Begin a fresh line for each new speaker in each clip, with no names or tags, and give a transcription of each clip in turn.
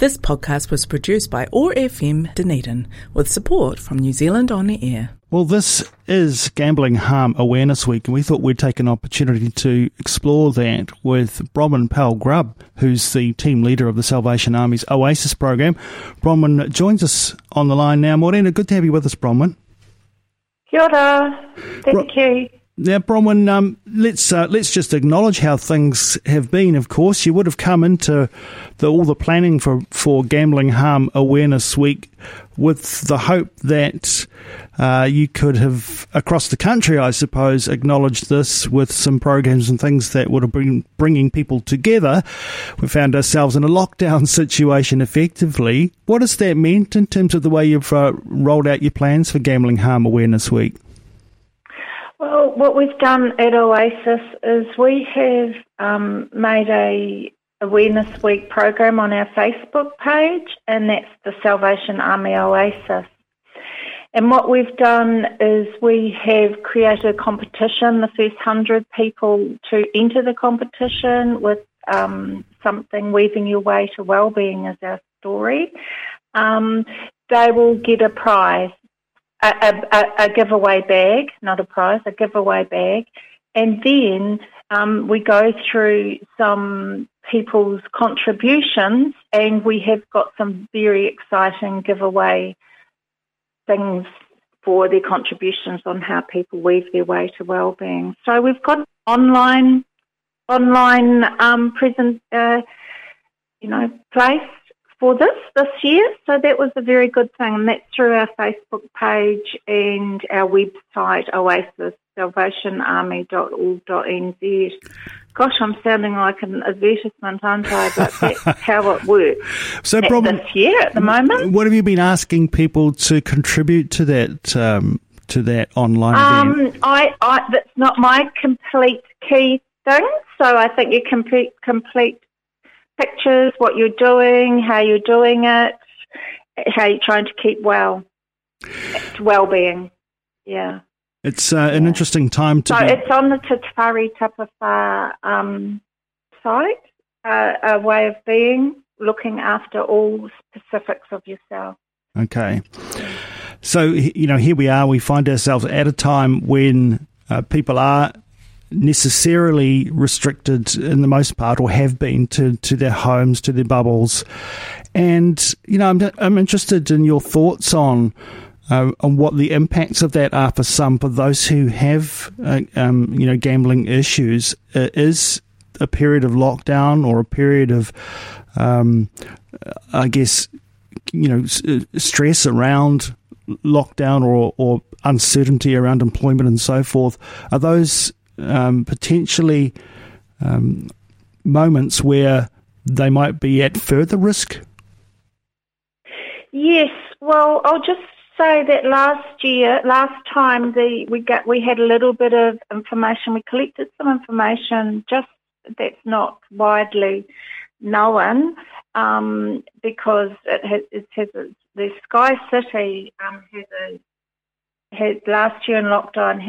This podcast was produced by OAR FM Dunedin with support from New Zealand On the Air.
Well, this is Gambling Harm Awareness Week, and we thought we'd take an opportunity to explore that with Bronwyn Powell Grubb, who's the team leader of the Salvation Army's Oasis program. Bronwyn joins us on the line now. Morena, good to have you with us, Bronwyn.
Kia ora. Thank Bro- you.
Now, Bronwyn, um, let's uh, let's just acknowledge how things have been. Of course, you would have come into the, all the planning for, for Gambling Harm Awareness Week with the hope that uh, you could have, across the country, I suppose, acknowledged this with some programs and things that would have been bringing people together. We found ourselves in a lockdown situation effectively. What has that meant in terms of the way you've uh, rolled out your plans for Gambling Harm Awareness Week?
Well, what we've done at Oasis is we have um, made a Awareness Week program on our Facebook page, and that's the Salvation Army Oasis. And what we've done is we have created a competition, the first 100 people to enter the competition with um, something weaving your way to well-being as our story. Um, they will get a prize a, a, a, giveaway bag, not a prize, a giveaway bag. And then um, we go through some people's contributions and we have got some very exciting giveaway things for their contributions on how people weave their way to well-being. So we've got online online um, present, uh, you know, place for this this year. So that was a very good thing, and that's through our Facebook page and our website, Oasis salvationarmy.org.nz. Gosh, I'm sounding like an advertisement, aren't I? But that's how it works.
So,
this year at the moment.
What have you been asking people to contribute to that um, to that online
um,
event?
I, I, that's not my complete key thing. So I think you complete complete pictures, what you're doing, how you're doing it, how you're trying to keep well, well-being. Yeah.
It's uh, an interesting time to.
So
be...
it's on the Whare Tapa Whā um, site, uh, a way of being, looking after all specifics of yourself.
Okay. So, you know, here we are, we find ourselves at a time when uh, people are necessarily restricted in the most part or have been to, to their homes, to their bubbles. And, you know, I'm, I'm interested in your thoughts on. Uh, on what the impacts of that are for some, for those who have, uh, um, you know, gambling issues, uh, is a period of lockdown or a period of, um, I guess, you know, uh, stress around lockdown or, or uncertainty around employment and so forth. Are those um, potentially um, moments where they might be at further risk?
Yes. Well, I'll just say that last year, last time the we got we had a little bit of information. We collected some information just that's not widely known um, because it has, it has a, the Sky City um, has a had last year in lockdown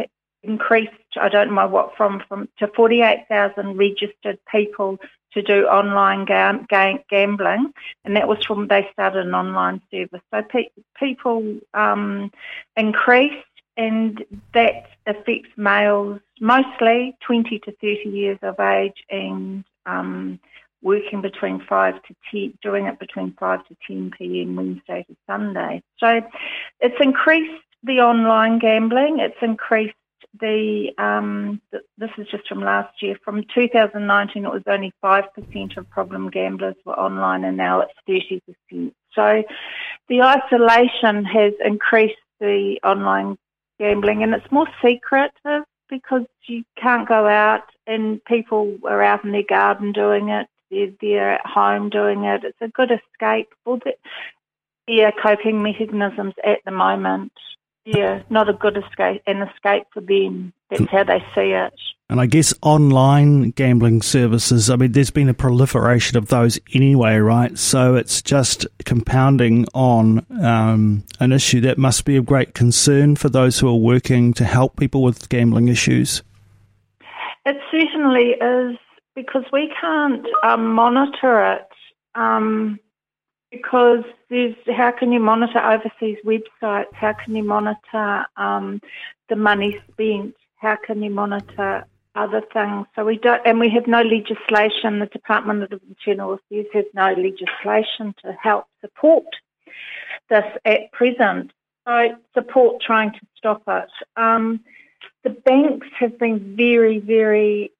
increased, I don't know what, from, from to 48,000 registered people to do online gam- gam- gambling, and that was from they started an online service. So pe- people um, increased, and that affects males mostly 20 to 30 years of age and um, working between 5 to 10, doing it between 5 to 10 p.m. Wednesday to Sunday. So it's increased the online gambling, it's increased the um, this is just from last year. From 2019, it was only five percent of problem gamblers were online, and now it's 30 percent. So the isolation has increased the online gambling, and it's more secretive because you can't go out, and people are out in their garden doing it. They're, they're at home doing it. It's a good escape for the, their coping mechanisms at the moment yeah, not a good escape, an escape for them. That's how they see it.
And I guess online gambling services, I mean, there's been a proliferation of those anyway, right? So it's just compounding on um, an issue that must be of great concern for those who are working to help people with gambling issues.
It certainly is because we can't um, monitor it. Um, because there's how can you monitor overseas websites? How can you monitor um, the money spent? How can you monitor other things? So we don't, and we have no legislation. The Department of Internal Affairs has no legislation to help support this at present. So support trying to stop it. Um, the banks have been very, very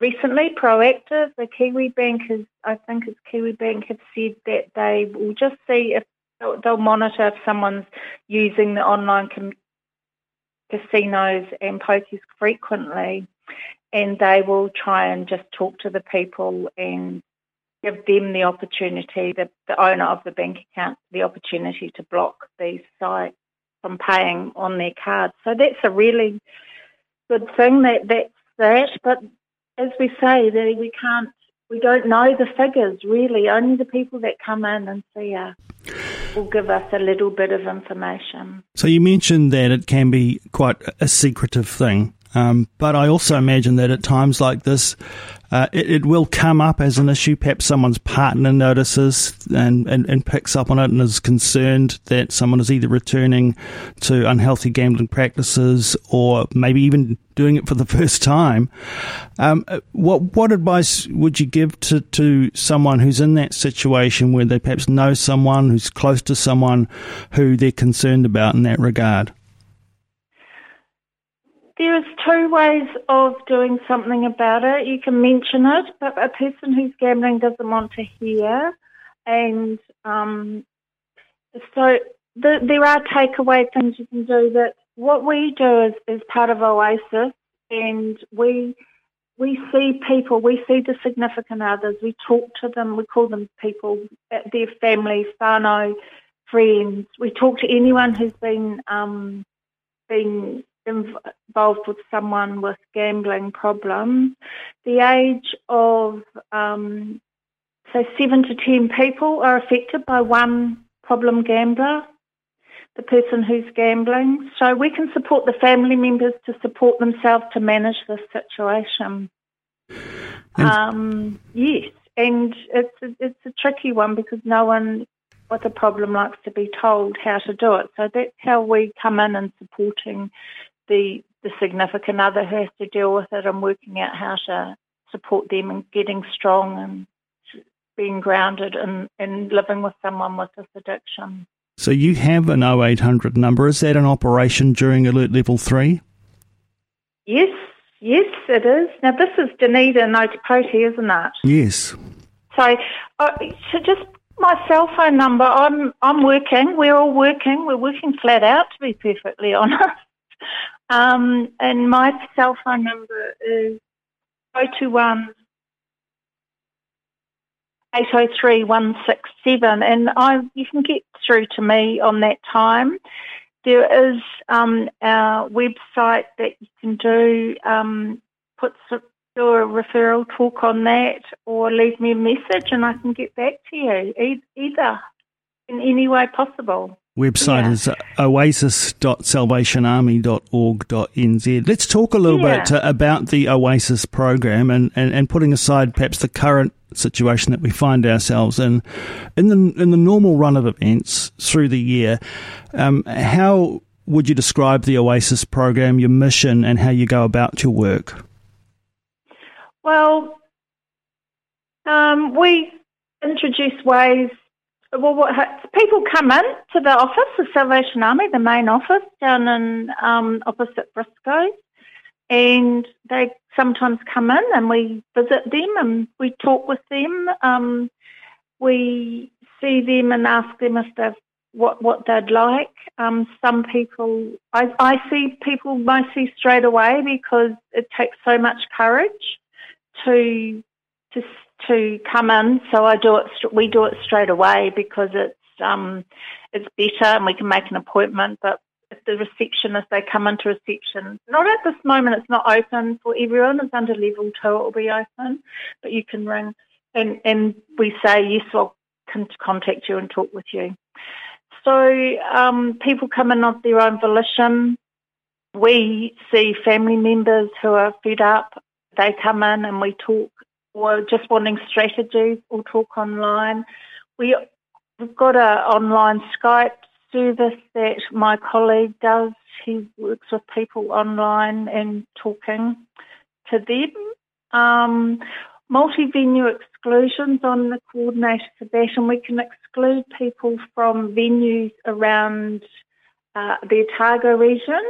recently proactive. The Kiwibank has, I think it's Kiwibank, have said that they will just see if they'll monitor if someone's using the online com- casinos and pokies frequently, and they will try and just talk to the people and give them the opportunity, the, the owner of the bank account, the opportunity to block these sites from paying on their cards. So that's a really good thing. That that's that. But as we say, that we can't, we don't know the figures really. Only the people that come in and see us will give us a little bit of information.
So you mentioned that it can be quite a secretive thing. Um, but I also imagine that at times like this, uh, it, it, will come up as an issue. Perhaps someone's partner notices and, and, and, picks up on it and is concerned that someone is either returning to unhealthy gambling practices or maybe even doing it for the first time. Um, what what advice would you give to, to someone who's in that situation where they perhaps know someone who's close to someone who they're concerned about in that regard?
There is two ways of doing something about it. You can mention it, but a person who's gambling doesn't want to hear. And um, so the, there are takeaway things you can do that what we do is, is part of Oasis and we we see people, we see the significant others, we talk to them, we call them people, their families, whānau, friends. We talk to anyone who's been um, been involved with someone with gambling problems. The age of, um, say, seven to ten people are affected by one problem gambler, the person who's gambling. So we can support the family members to support themselves to manage this situation. Um, yes, and it's a, it's a tricky one because no one with a problem likes to be told how to do it. So that's how we come in and supporting the the significant other who has to deal with it and working out how to support them and getting strong and being grounded and, and living with someone with this addiction.
So you have an 0800 number. Is that an operation during Alert Level 3?
Yes, yes, it is. Now, this is Dunedin Otepoti, isn't it?
Yes.
So, uh, so just my cell phone number, I'm, I'm working. We're all working. We're working flat out, to be perfectly honest. Um, and my cell phone number is 021 803 167. And I, you can get through to me on that time. There is um, our website that you can do, um, put do a referral talk on that, or leave me a message and I can get back to you, either in any way possible.
Website yeah. is oasis.salvationarmy.org.nz. Let's talk a little yeah. bit uh, about the Oasis program and, and, and putting aside perhaps the current situation that we find ourselves in. In the, in the normal run of events through the year, um, how would you describe the Oasis program, your mission, and how you go about your work?
Well, um, we introduce ways well, what, people come in to the office, the Salvation Army, the main office down in um, opposite Briscoe, and they sometimes come in and we visit them and we talk with them. Um, we see them and ask them if they've what what they'd like. Um, some people, I, I see people mostly straight away because it takes so much courage to to to come in. So I do it. We do it straight away because it's um, it's better and we can make an appointment. But if the receptionist they come into reception, not at this moment. It's not open for everyone. It's under level two. It will be open, but you can ring and and we say yes. I'll contact you and talk with you. So um, people come in of their own volition. We see family members who are fed up. They come in and we talk or just wanting strategies or talk online. We we've got an online Skype service that my colleague does. He works with people online and talking to them. Um, multi-venue exclusions on the coordinator for that, and we can exclude people from venues around uh, the Otago region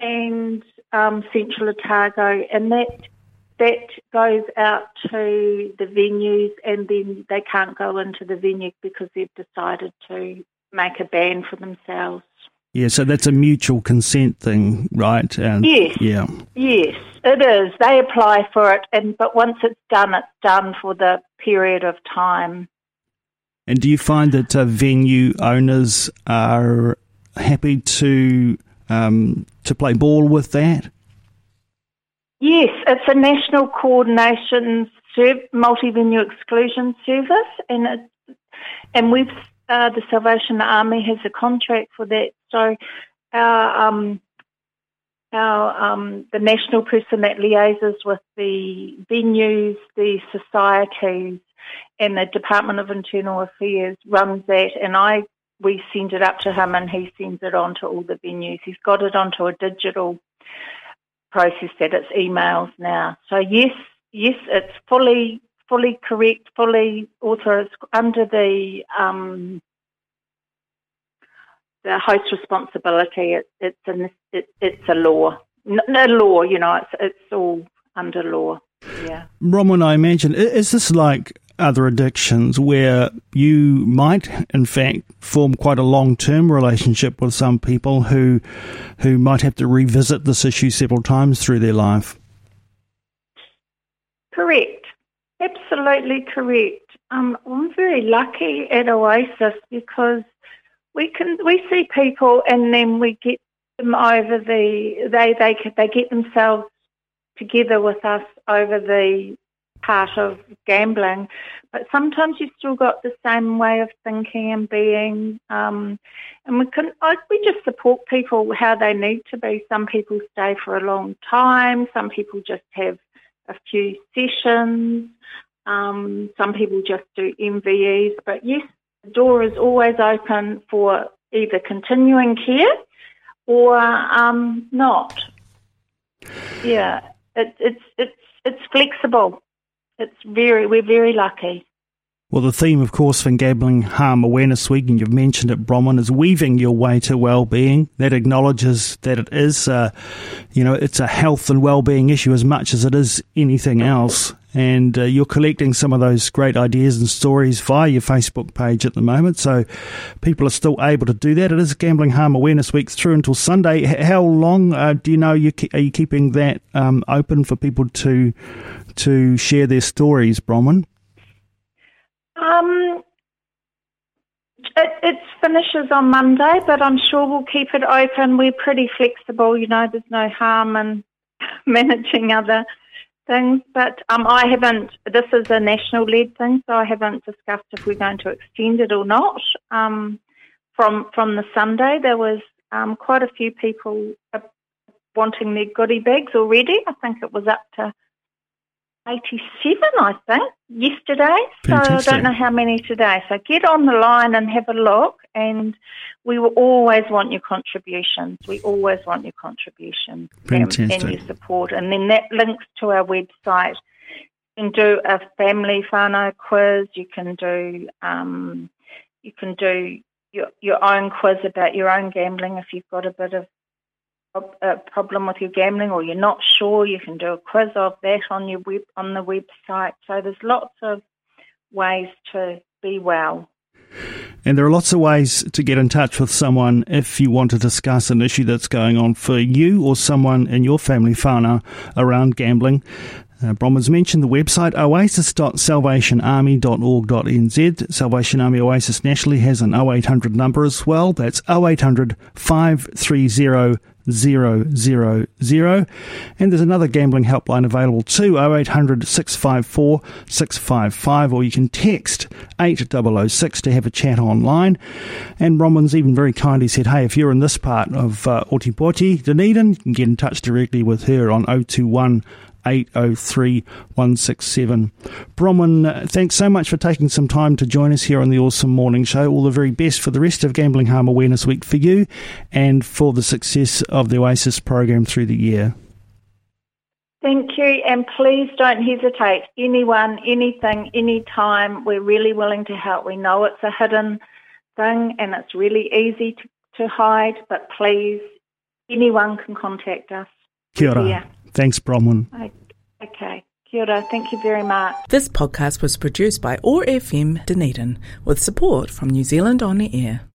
and um, Central Otago, and that that goes out to the venues, and then they can't go into the venue because they've decided to make a ban for themselves.
Yeah, so that's a mutual consent thing, right?
And, yes. Yeah. Yes, it is. They apply for it, and but once it's done, it's done for the period of time.
And do you find that uh, venue owners are happy to um, to play ball with that?
Yes, it's a national coordination multi-venue exclusion service, and it, and we've uh, the Salvation Army has a contract for that. So our um, our um, the national person that liaises with the venues, the societies, and the Department of Internal Affairs runs that, and I we send it up to him, and he sends it on to all the venues. He's got it onto a digital process that it's emails now. So yes, yes, it's fully fully correct, fully authorised under the um, the host responsibility. It, it's an it, it's a law, no law. You know, it's it's all under law. Yeah.
Bronwyn, I imagine is this like other addictions where you might, in fact, form quite a long-term relationship with some people who who might have to revisit this issue several times through their life.
Correct. Absolutely correct. Um, I'm very lucky at Oasis because we can we see people and then we get them over the they they they get themselves together with us over the part of gambling, but sometimes you've still got the same way of thinking and being. Um, and we can I, we just support people how they need to be. Some people stay for a long time. Some people just have a few sessions. Um, some people just do MVEs. But yes, the door is always open for either continuing care or um, not. Yeah, it, it's it's it's flexible. It's very we're very lucky.
Well, the theme, of course, for Gambling Harm Awareness Week, and you've mentioned it, Bronwyn, is weaving your way to well-being. That acknowledges that it is, uh, you know, it's a health and well-being issue as much as it is anything else. And uh, you're collecting some of those great ideas and stories via your Facebook page at the moment, so people are still able to do that. It is Gambling Harm Awareness Week through until Sunday. How long uh, do you know you are you keeping that um, open for people to to share their stories, Bronwyn?
Um, it, it finishes on Monday, but I'm sure we'll keep it open. We're pretty flexible, you know. There's no harm in managing other things, but um, I haven't. This is a national led thing, so I haven't discussed if we're going to extend it or not. Um, from from the Sunday, there was um, quite a few people uh, wanting their goodie bags already. I think it was up to 87, I think, yesterday. Fantastic. So I don't know how many today. So get on the line and have a look. And we will always want your contributions. We always want your contributions and, and, your support. And then that links to our website. You can do a family whānau quiz. You can do um, you can do your, your own quiz about your own gambling if you've got a bit of a problem with your gambling or you're not sure, you can do a quiz of that on your web on the website. So there's lots of ways to be well.
And there are lots of ways to get in touch with someone if you want to discuss an issue that's going on for you or someone in your family whānau around gambling. Uh, Bronwyn's mentioned the website oasis.salvationarmy.org.nz. Salvation Army Oasis nationally has an 0800 number as well. That's 0800 530 000. And there's another gambling helpline available too, 0800 654 655, or you can text 8006 to have a chat online. And Bronwyn's even very kindly said, hey, if you're in this part of uh, Otepoti, Dunedin, you can get in touch directly with her on 021 803 167. Bronwyn, uh, thanks so much for taking some time to join us here on the OARsome Morning Show. All the very best for the rest of Gambling Harm Awareness Week for you and for the success of the Oasis program through the year.
Thank you, and please don't hesitate. Anyone, anything, anytime, we're really willing to help. We know it's a hidden thing and it's really easy to, to hide, but please, anyone can contact us.
Kia ora.
Yeah.
Thanks, Bronwyn.
Okay. Kia ora. Thank you very much.
This podcast was produced by OAR FM Dunedin with support from New Zealand On the Air.